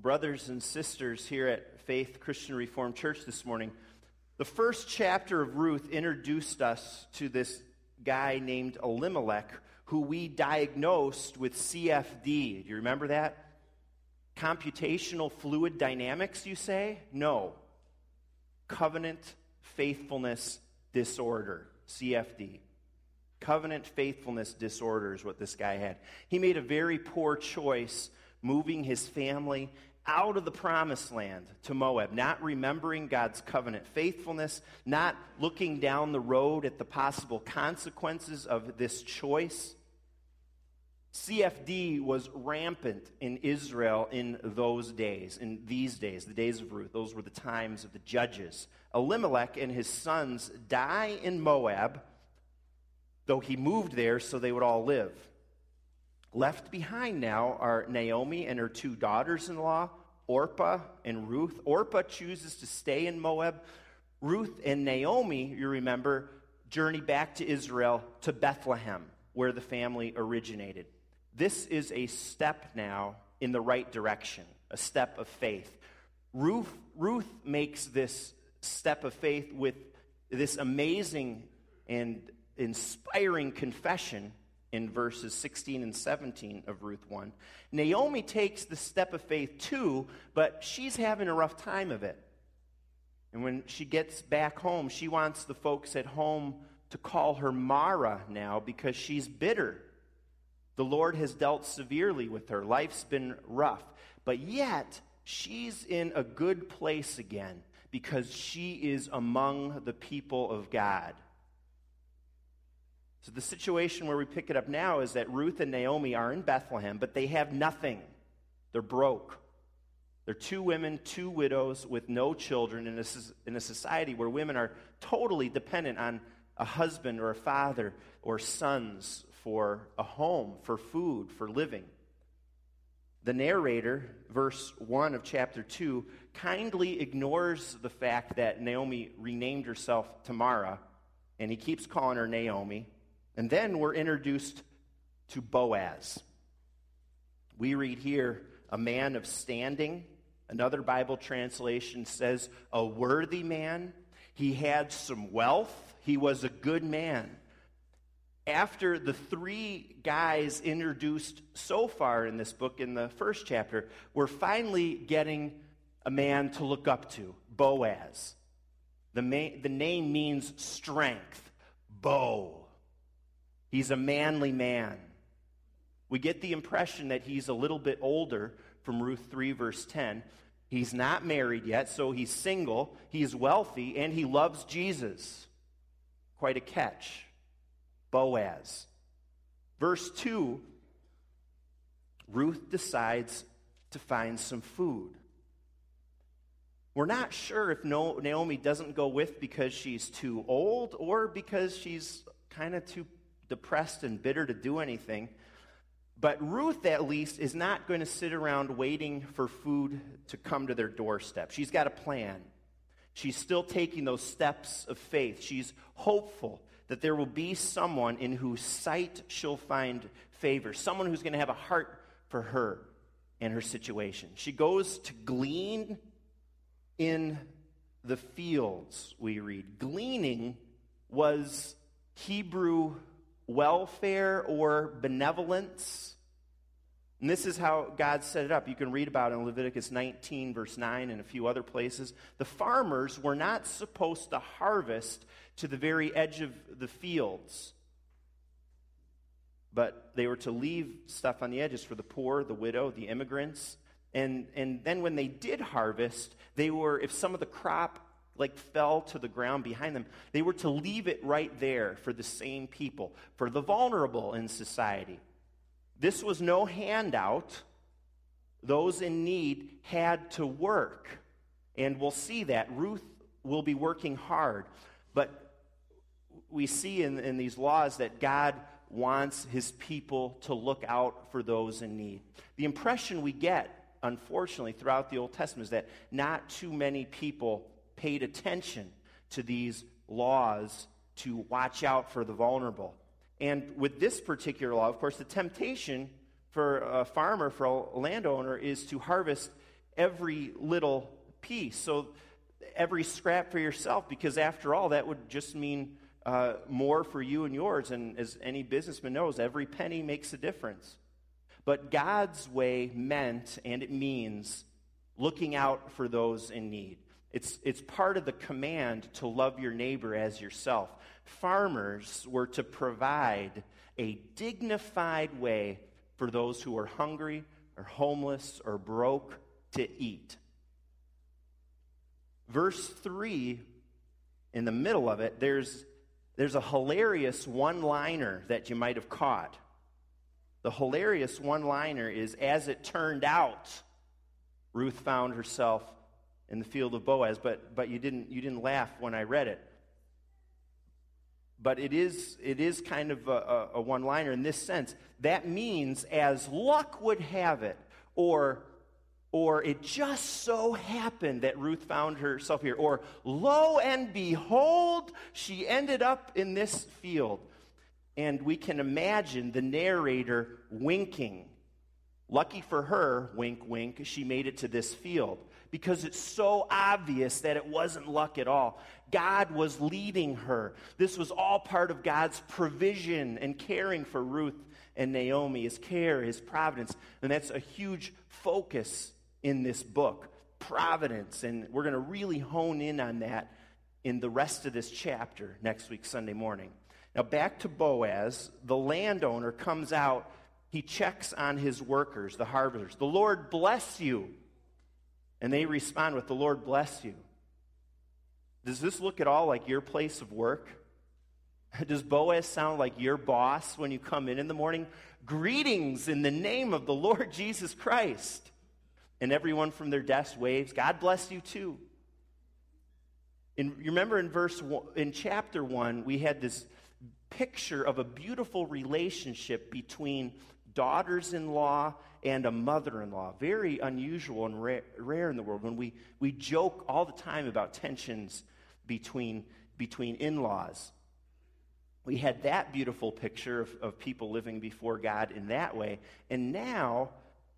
brothers and sisters here at Faith Christian Reformed Church this morning. The first chapter of Ruth introduced us to this guy named Elimelech, who we diagnosed with CFD. Do you remember that? Computational fluid dynamics, you say? No. Covenant faithfulness disorder, CFD. Covenant faithfulness disorder is what this guy had. He made a very poor choice moving his family out of the promised land to Moab, not remembering God's covenant faithfulness, not looking down the road at the possible consequences of this choice. CFD was rampant in Israel in those days, in these days, the days of Ruth. Those were the times of the judges. Elimelech and his sons die in Moab, though he moved there so they would all live. Left behind now are Naomi and her two daughters in law, Orpah and Ruth. Orpah chooses to stay in Moab. Ruth and Naomi, you remember, journey back to Israel to Bethlehem, where the family originated. This is a step now in the right direction, a step of faith. Ruth, Ruth makes this step of faith with this amazing and inspiring confession in verses 16 and 17 of Ruth 1. Naomi takes the step of faith too, but she's having a rough time of it. And when she gets back home, she wants the folks at home to call her Mara now because she's bitter. The Lord has dealt severely with her. Life's been rough. But yet, she's in a good place again because she is among the people of God. So, the situation where we pick it up now is that Ruth and Naomi are in Bethlehem, but they have nothing. They're broke. They're two women, two widows with no children in a, in a society where women are totally dependent on a husband or a father or sons for a home, for food, for living. The narrator, verse 1 of chapter 2, kindly ignores the fact that Naomi renamed herself to Mara, and he keeps calling her Naomi. And then we're introduced to Boaz. We read here, a man of standing. Another Bible translation says, a worthy man. He had some wealth. He was a good man. After the three guys introduced so far in this book, in the first chapter, we're finally getting a man to look up to Boaz. The, ma- the name means strength, bow. He's a manly man. We get the impression that he's a little bit older from Ruth 3, verse 10. He's not married yet, so he's single, he's wealthy, and he loves Jesus. Quite a catch. Boaz. Verse 2 Ruth decides to find some food. We're not sure if Naomi doesn't go with because she's too old or because she's kind of too depressed and bitter to do anything. But Ruth, at least, is not going to sit around waiting for food to come to their doorstep. She's got a plan. She's still taking those steps of faith. She's hopeful that there will be someone in whose sight she'll find favor, someone who's going to have a heart for her and her situation. She goes to glean in the fields, we read. Gleaning was Hebrew welfare or benevolence. And this is how God set it up. You can read about it in Leviticus 19, verse 9, and a few other places. The farmers were not supposed to harvest to the very edge of the fields, but they were to leave stuff on the edges for the poor, the widow, the immigrants. And, and then when they did harvest, they were, if some of the crop like fell to the ground behind them. They were to leave it right there for the same people, for the vulnerable in society. This was no handout. Those in need had to work. And we'll see that. Ruth will be working hard. But we see in, in these laws that God wants his people to look out for those in need. The impression we get, unfortunately, throughout the Old Testament is that not too many people paid attention to these laws to watch out for the vulnerable. And with this particular law, of course, the temptation for a farmer, for a landowner, is to harvest every little piece. So every scrap for yourself, because after all, that would just mean uh, more for you and yours. And as any businessman knows, every penny makes a difference. But God's way meant, and it means, looking out for those in need. It's, it's part of the command to love your neighbor as yourself. Farmers were to provide a dignified way for those who are hungry or homeless or broke to eat. Verse 3, in the middle of it, there's, there's a hilarious one liner that you might have caught. The hilarious one liner is as it turned out, Ruth found herself in the field of Boaz, but, but you, didn't, you didn't laugh when I read it. But it is, it is kind of a, a, one liner in this sense. That means, as luck would have it, or, or it just so happened that Ruth found herself here, or lo and behold, she ended up in this field. And we can imagine the narrator winking. Lucky for her, wink, wink, she made it to this field because it's so obvious that it wasn't luck at all. God was leading her. This was all part of God's provision and caring for Ruth and Naomi, his care, his providence. And that's a huge focus in this book providence. And we're going to really hone in on that in the rest of this chapter next week, Sunday morning. Now, back to Boaz, the landowner comes out. He checks on his workers, the harvesters. The Lord bless you. And they respond with, The Lord bless you. Does this look at all like your place of work? Does Boaz sound like your boss when you come in in the morning? Greetings in the name of the Lord Jesus Christ. And everyone from their desk waves, God bless you too. In, you remember in verse one, in chapter 1 we had this picture of a beautiful relationship between daughters-in-law and a mother in law. Very unusual and rare, rare, in the world when we, we joke all the time about tensions between, between in laws. We had that beautiful picture of, of people living before God in that way. And now,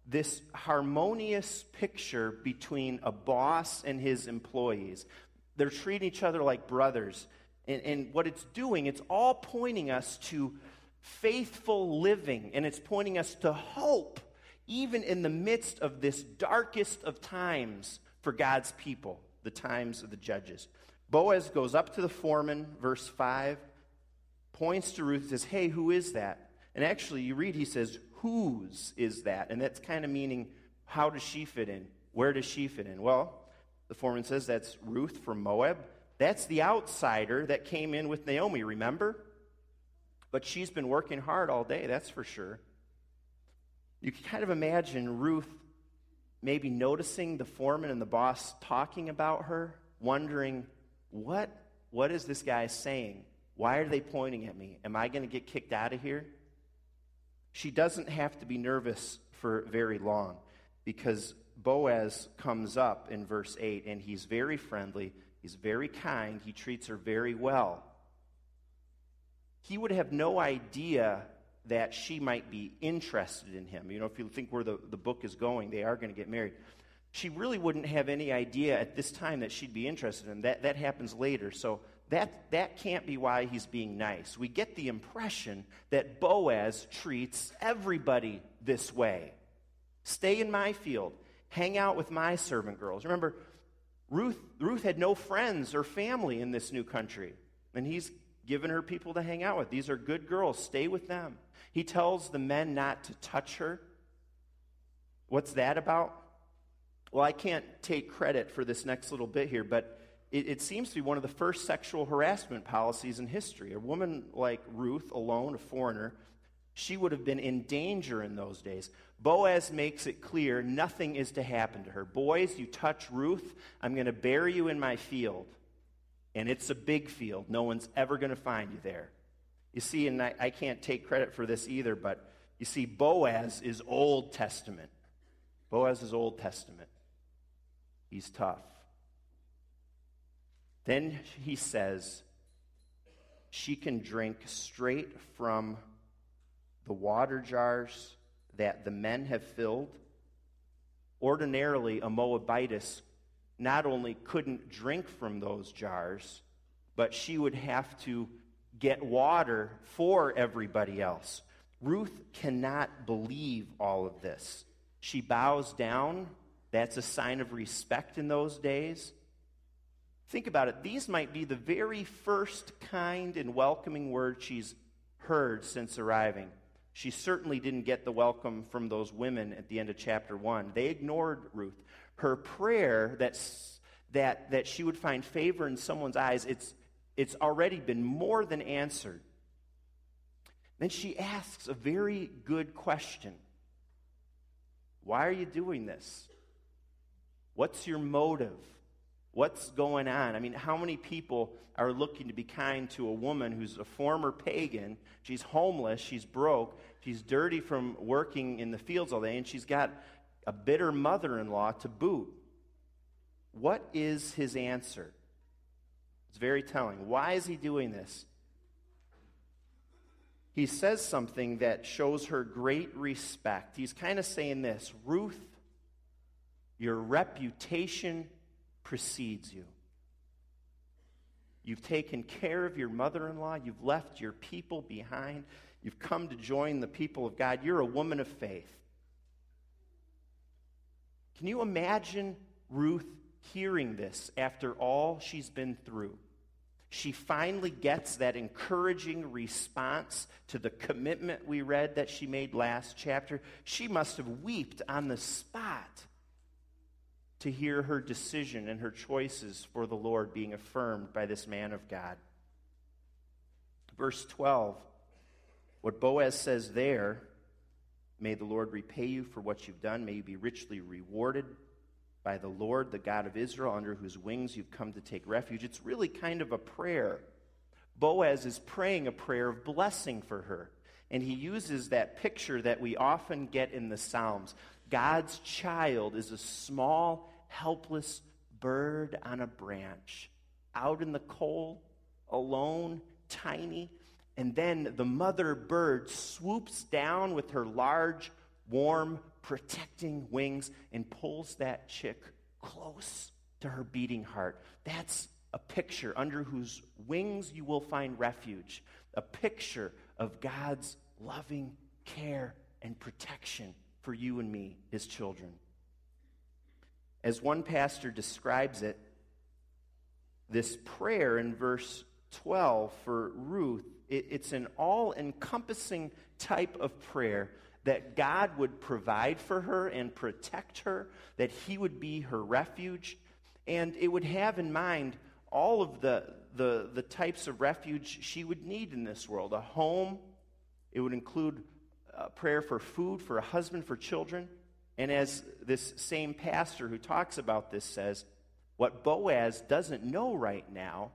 this harmonious picture between a boss and his employees. They're treating each other like brothers. And, and what it's doing, it's all pointing us to faithful living, and it's pointing us to hope even in the midst of this darkest of times for God's people, the times of the judges. Boaz goes up to the foreman, verse 5, points to Ruth, says, Hey, who is that? And actually, you read, he says, Whose is that? And that's kind of meaning, how does she fit in? Where does she fit in? Well, the foreman says that's Ruth from Moab. That's the outsider that came in with Naomi, remember? But she's been working hard all day, that's for sure. You can kind of imagine Ruth maybe noticing the foreman and the boss talking about her, wondering, what, what is this guy saying? Why are they pointing at me? Am I going to get kicked out of here? She doesn't have to be nervous for very long because Boaz comes up in verse 8 and he's very friendly, he's very kind, he treats her very well. He would have no idea that she might be interested in him. You know, if you think where the, the book is going, they are going to get married. She really wouldn't have any idea at this time that she'd be interested in him. That, that happens later. So that, that can't be why he's being nice. We get the impression that Boaz treats everybody this way. Stay in my field, hang out with my servant girls. Remember, Ruth, Ruth had no friends or family in this new country, and he's given her people to hang out with. These are good girls, stay with them. He tells the men not to touch her. What's that about? Well, I can't take credit for this next little bit here, but it, it, seems to be one of the first sexual harassment policies in history. A woman like Ruth, alone, a foreigner, she would have been in danger in those days. Boaz makes it clear nothing is to happen to her. Boys, you touch Ruth, I'm going to bury you in my field. And it's a big field. No one's ever going to find you there. You see, and I, I can't take credit for this either, but you see, Boaz is Old Testament. Boaz is Old Testament. He's tough. Then he says, she can drink straight from the water jars that the men have filled, Ordinarily, a Moabitess not only couldn't drink from those jars, but she would have to get water for everybody else. Ruth cannot believe all of this. She bows down. That's a sign of respect in those days. Think about it. These might be the very first kind and welcoming words she's heard since arriving. She certainly didn't get the welcome from those women at the end of chapter 1. They ignored Ruth. Her prayer that's, that, that she would find favor in someone's eyes, it's, it's already been more than answered. Then she asks a very good question Why are you doing this? What's your motive? What's going on? I mean, how many people are looking to be kind to a woman who's a former pagan? She's homeless, she's broke, she's dirty from working in the fields all day, and she's got a bitter mother in law to boot. What is his answer? It's very telling. Why is he doing this? He says something that shows her great respect. He's kind of saying this Ruth, your reputation precedes you. You've taken care of your mother in law. You've left your people behind. You've come to join the people of God. You're a woman of faith. Can you imagine Ruth hearing this after all she's been through? She finally gets that encouraging response to the commitment we read that she made last chapter. She must have wept on the spot to hear her decision and her choices for the Lord being affirmed by this man of God. Verse 12, what Boaz says there, may the Lord repay you for what you've done, may you be richly rewarded by the Lord, the God of Israel, under whose wings you've come to take refuge. It's really kind of a prayer. Boaz is praying a prayer of blessing for her. And he uses that picture that we often get in the Psalms. God's child is a small helpless bird on a branch, out in the cold, alone, tiny. And then the mother bird swoops down with her large, warm, protecting wings and pulls that chick close to her beating heart. That's a picture under whose wings you will find refuge, a picture of God's loving care and protection for you and me, his children. As one pastor describes it, this prayer in verse 12 for Ruth, it, it's an all encompassing type of prayer that God would provide for her and protect her, that He would be her refuge, and it would have in mind all of the, the, the types of refuge she would need in this world a home, it would include prayer for food, for a husband, for children. And as this same pastor who talks about this says, what Boaz doesn't know right now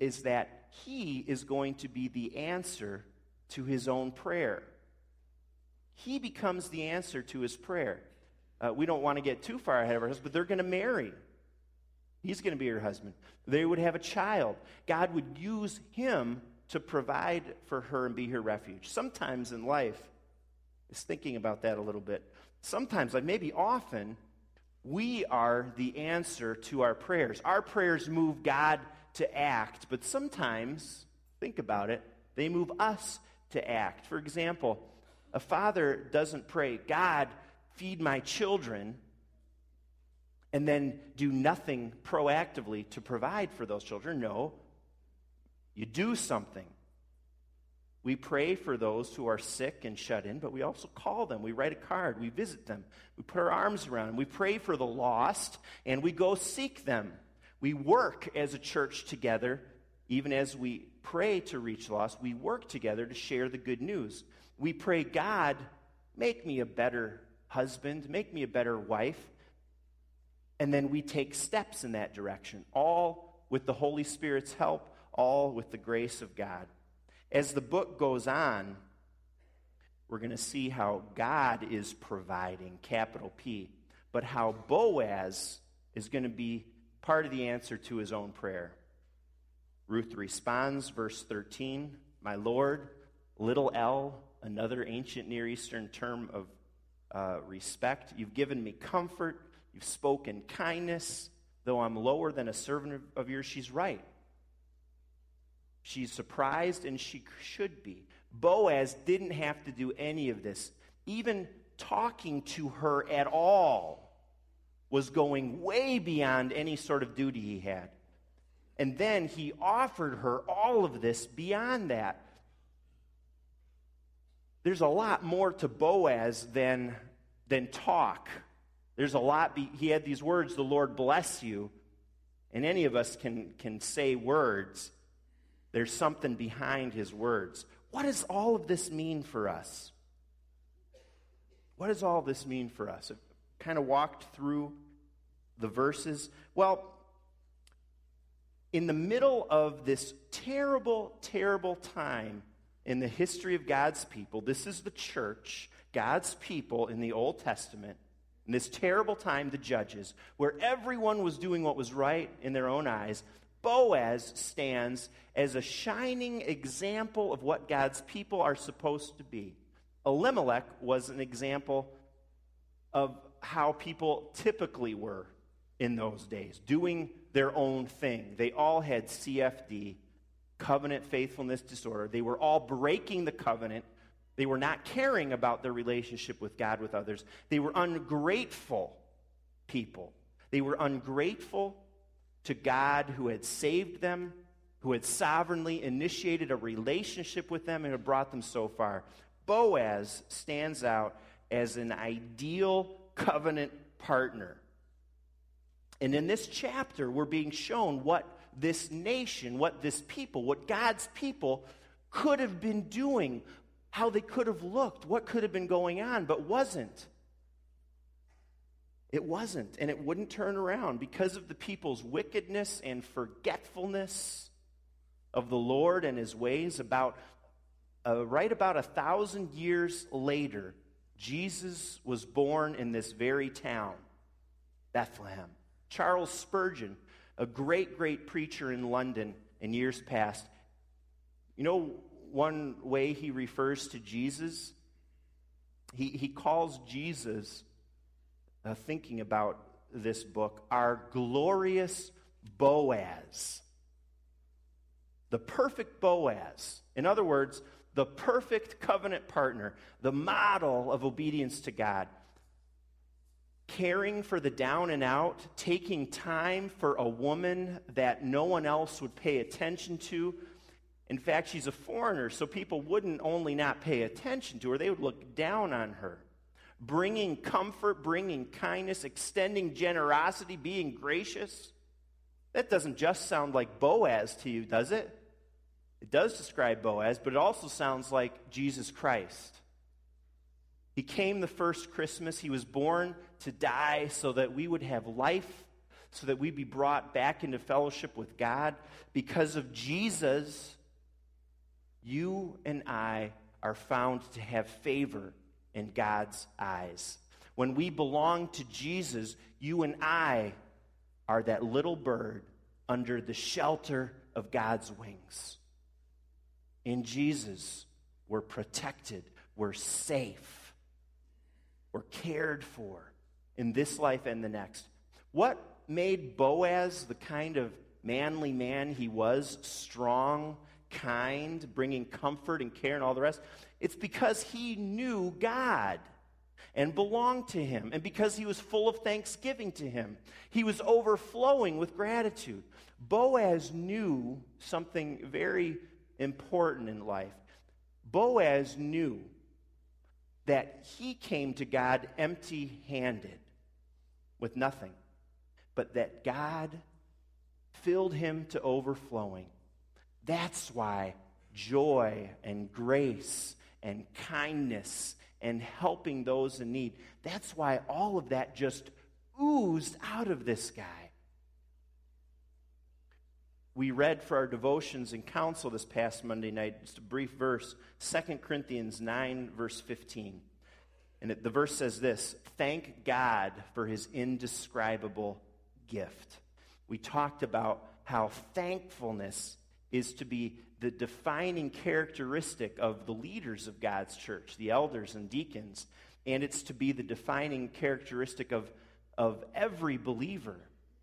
is that he is going to be the answer to his own prayer. He becomes the answer to his prayer. Uh, we don't want to get too far ahead of ourselves, but they're going to marry. He's going to be her husband. They would have a child. God would use him to provide for her and be her refuge. Sometimes in life, is thinking about that a little bit sometimes, like maybe often, we are the answer to our prayers. Our prayers move God to act, but sometimes, think about it, they move us to act. For example, a father doesn't pray, God, feed my children, and then do nothing proactively to provide for those children. No, you do something. We pray for those who are sick and shut in, but we also call them. We write a card. We visit them. We put our arms around them. We pray for the lost, and we go seek them. We work as a church together, even as we pray to reach lost. We work together to share the good news. We pray, God, make me a better husband, make me a better wife. And then we take steps in that direction, all with the Holy Spirit's help, all with the grace of God. As the book goes on, we're going to see how God is providing, capital P, but how Boaz is going to be part of the answer to his own prayer. Ruth responds, verse 13 My Lord, little L, another ancient Near Eastern term of uh, respect. You've given me comfort. You've spoken kindness. Though I'm lower than a servant of yours, she's right. She's surprised, and she should be. Boaz didn't have to do any of this. Even talking to her at all was going way beyond any sort of duty he had. And then he offered her all of this beyond that. There's a lot more to Boaz than, than talk. There's a lot. Be, he had these words, the Lord bless you. And any of us can, can say words. There's something behind his words. What does all of this mean for us? What does all this mean for us? I've kind of walked through the verses. Well, in the middle of this terrible, terrible time in the history of God's people, this is the church, God's people in the Old Testament, in this terrible time, the judges, where everyone was doing what was right in their own eyes, Boaz stands as a shining example of what God's people are supposed to be. Elimelech was an example of how people typically were in those days, doing their own thing. They all had CFD, covenant faithfulness disorder. They were all breaking the covenant. They were not caring about their relationship with God with others. They were ungrateful people. They were ungrateful to God who had saved them, who had sovereignly initiated a relationship with them and had brought them so far. Boaz stands out as an ideal covenant partner. And in this chapter, we're being shown what this nation, what this people, what God's people could have been doing, how they could have looked, what could have been going on, but wasn't. It wasn't, and it wouldn't turn around because of the people's wickedness and forgetfulness of the Lord and his ways. About uh, right about a thousand years later, Jesus was born in this very town, Bethlehem. Charles Spurgeon, a great, great preacher in London in years past, you know one way he refers to Jesus? He, he calls Jesus, uh, thinking about this book, our glorious Boaz. The perfect Boaz. In other words, the perfect covenant partner, the model of obedience to God. Caring for the down and out, taking time for a woman that no one else would pay attention to. In fact, she's a foreigner, so people wouldn't only not pay attention to her, they would look down on her. Bringing comfort, bringing kindness, extending generosity, being gracious. That doesn't just sound like Boaz to you, does it? It does describe Boaz, but it also sounds like Jesus Christ. He came the first Christmas. He was born to die so that we would have life, so that we'd be brought back into fellowship with God. Because of Jesus, you and I are found to have favor in God's eyes. When we belong to Jesus, you and I are that little bird under the shelter of God's wings. In Jesus, we're protected, we're safe, we're cared for in this life and the next. What made Boaz the kind of manly man he was, strong, kind, bringing comfort and care and all the rest? It's because he knew God and belonged to him, and because he was full of thanksgiving to him. He was overflowing with gratitude. Boaz knew something very important in life. Boaz knew that he came to God empty handed with nothing, but that God filled him to overflowing. That's why joy and grace and kindness and helping those in need, that's why all of that just oozed out of this guy we read for our devotions and council this past Monday night, just a brief verse, 2 Corinthians 9, verse 15. And it, the verse says this Thank God for his indescribable gift. We talked about how thankfulness is to be the defining characteristic of the leaders of God's church, the elders and deacons. And it's to be the defining characteristic of, of every believer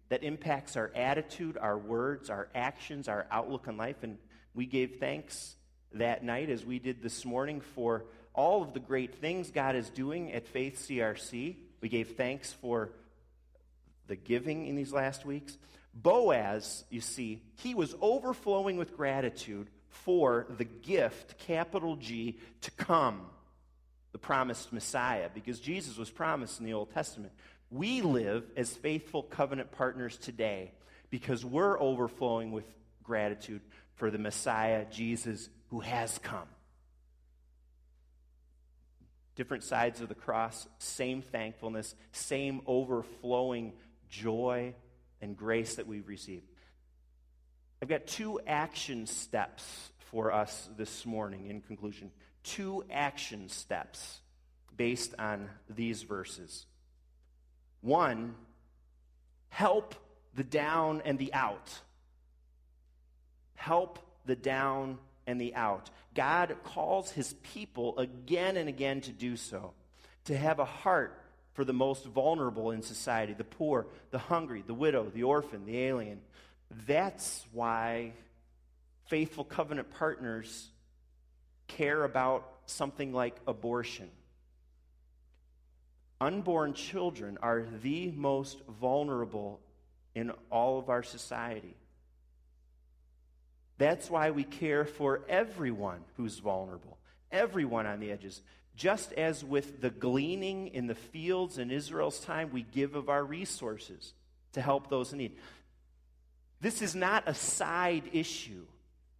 that impacts our attitude, our words, our actions, our outlook on life. And we gave thanks that night, as we did this morning, for all of the great things God is doing at Faith CRC. We gave thanks for the giving in these last weeks. Boaz, you see, he was overflowing with gratitude for the gift, capital G, to come, the promised Messiah, because Jesus was promised in the Old Testament. We live as faithful covenant partners today because we're overflowing with gratitude for the Messiah, Jesus, who has come. Different sides of the cross, same thankfulness, same overflowing joy and grace that we've received. I've got two action steps for us this morning in conclusion. Two action steps based on these verses. One, help the down and the out. Help the down and the out. God calls his people again and again to do so, to have a heart for the most vulnerable in society the poor, the hungry, the widow, the orphan, the alien. That's why faithful covenant partners care about something like abortion. Unborn children are the most vulnerable in all of our society. That's why we care for everyone who's vulnerable, everyone on the edges. Just as with the gleaning in the fields in Israel's time, we give of our resources to help those in need. This is not a side issue.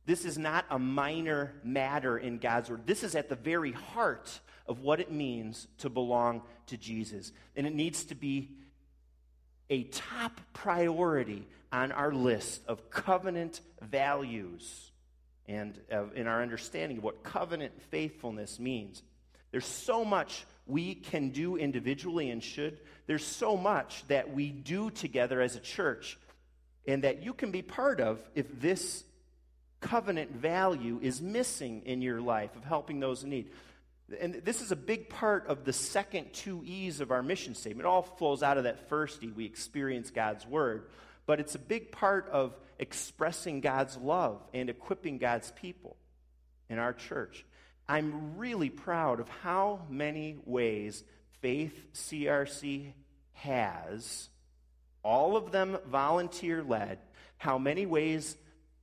This is not a minor matter in God's word. This is at the very heart of what it means to belong to Jesus. And it needs to be a top priority on our list of covenant values and in our understanding of what covenant faithfulness means. There's so much we can do individually and should. There's so much that we do together as a church and that you can be part of if this covenant value is missing in your life of helping those in need. And this is a big part of the second two E's of our mission statement. It all flows out of that first E. We experience God's word. But it's a big part of expressing God's love and equipping God's people in our church. I'm really proud of how many ways Faith CRC has, all of them volunteer led, how many ways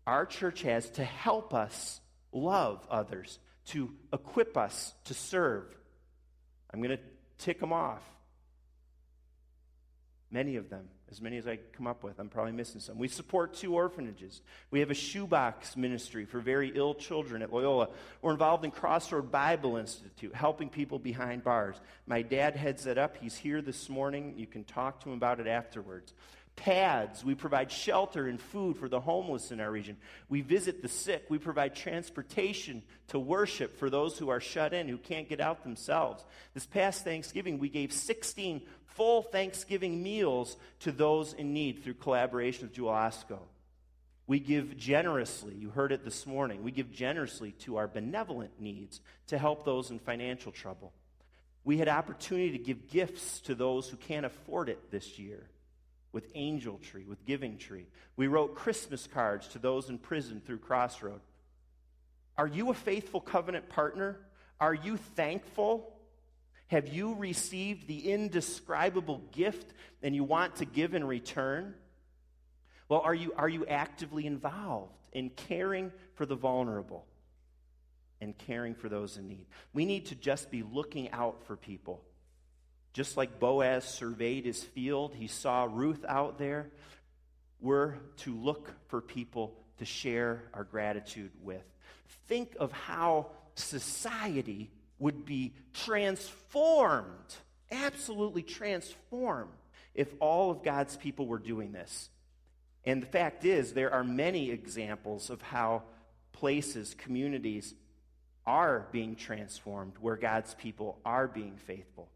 our church has to help us love others, to equip us to serve. I'm going to tick them off. Many of them, as many as I come up with. I'm probably missing some. We support two orphanages. We have a shoebox ministry for very ill children at Loyola. We're involved in Crossroad Bible Institute, helping people behind bars. My dad heads that up. He's here this morning. You can talk to him about it afterwards pads. We provide shelter and food for the homeless in our region. We visit the sick. We provide transportation to worship for those who are shut in, who can't get out themselves. This past Thanksgiving, we gave 16 full Thanksgiving meals to those in need through collaboration with Jewel Osco. We give generously, you heard it this morning, we give generously to our benevolent needs to help those in financial trouble. We had opportunity to give gifts to those who can't afford it this year with Angel Tree, with Giving Tree. We wrote Christmas cards to those in prison through Crossroad. Are you a faithful covenant partner? Are you thankful? Have you received the indescribable gift and you want to give in return? Well, are you, are you actively involved in caring for the vulnerable and caring for those in need? We need to just be looking out for people just like Boaz surveyed his field, he saw Ruth out there. We're to look for people to share our gratitude with. Think of how society would be transformed, absolutely transformed, if all of God's people were doing this. And the fact is, there are many examples of how places, communities are being transformed where God's people are being faithful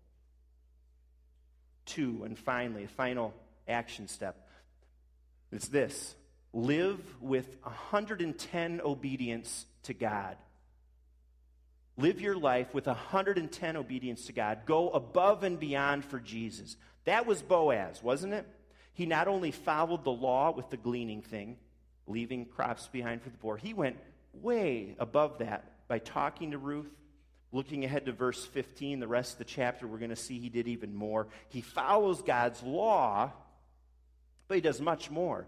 two, and finally, a final action step. It's this live with 110 obedience to God. Live your life with 110 obedience to God. Go above and beyond for Jesus. That was Boaz, wasn't it? He not only followed the law with the gleaning thing, leaving crops behind for the poor, he went way above that by talking to Ruth. Looking ahead to verse 15, the rest of the chapter, we're going to see he did even more. He follows God's law, but he does much more.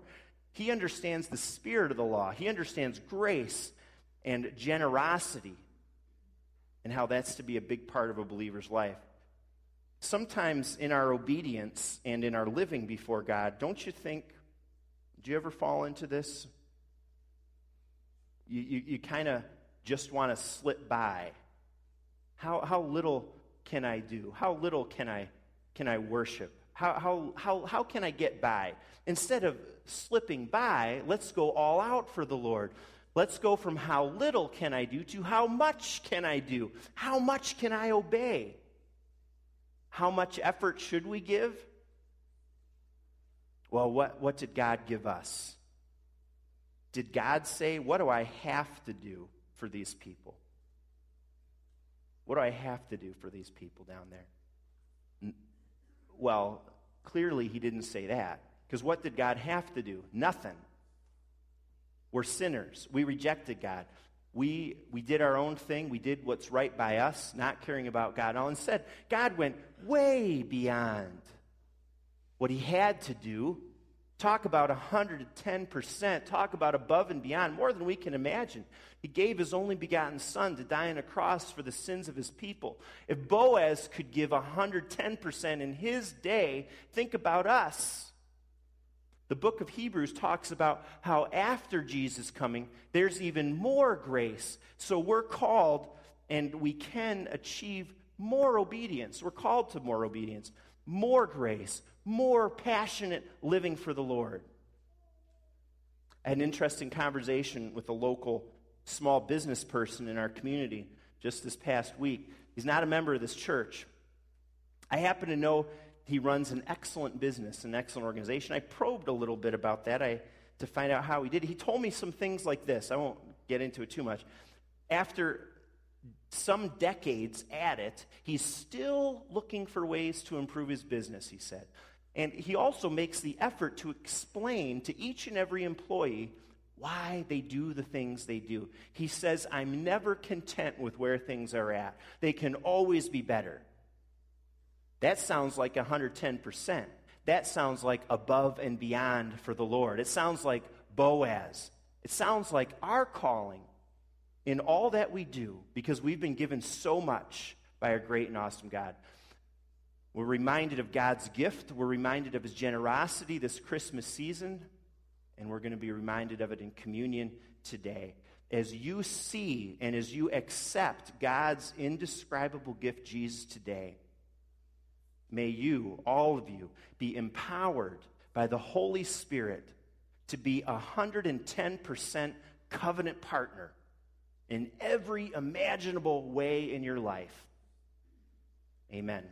He understands the spirit of the law, he understands grace and generosity and how that's to be a big part of a believer's life. Sometimes in our obedience and in our living before God, don't you think, do you ever fall into this? You, you, you kind of just want to slip by. How, how little can I do? How little can I, can I worship? How, how, how, how can I get by? Instead of slipping by, let's go all out for the Lord. Let's go from how little can I do to how much can I do? How much can I obey? How much effort should we give? Well, what, what did God give us? Did God say, What do I have to do for these people? What do I have to do for these people down there? Well, clearly he didn't say that. Because what did God have to do? Nothing. We're sinners. We rejected God. We, we did our own thing. We did what's right by us, not caring about God. All instead, God went way beyond what he had to do. Talk about 110%. Talk about above and beyond, more than we can imagine. He gave his only begotten son to die on a cross for the sins of his people. If Boaz could give 110% in his day, think about us. The book of Hebrews talks about how after Jesus' coming, there's even more grace. So we're called and we can achieve more obedience. We're called to more obedience, more grace, more passionate living for the Lord. An interesting conversation with a local small business person in our community just this past week. He's not a member of this church. I happen to know he runs an excellent business, an excellent organization. I probed a little bit about that I, to find out how he did. He told me some things like this. I won't get into it too much. After some decades at it, he's still looking for ways to improve his business, he said. And he also makes the effort to explain to each and every employee why they do the things they do. He says, I'm never content with where things are at. They can always be better. That sounds like 110%. That sounds like above and beyond for the Lord. It sounds like Boaz. It sounds like our calling in all that we do because we've been given so much by our great and awesome God. We're reminded of God's gift. We're reminded of his generosity this Christmas season. And we're going to be reminded of it in communion today. As you see and as you accept God's indescribable gift, Jesus, today, May you, all of you, be empowered by the Holy Spirit to be a 110% covenant partner in every imaginable way in your life. Amen.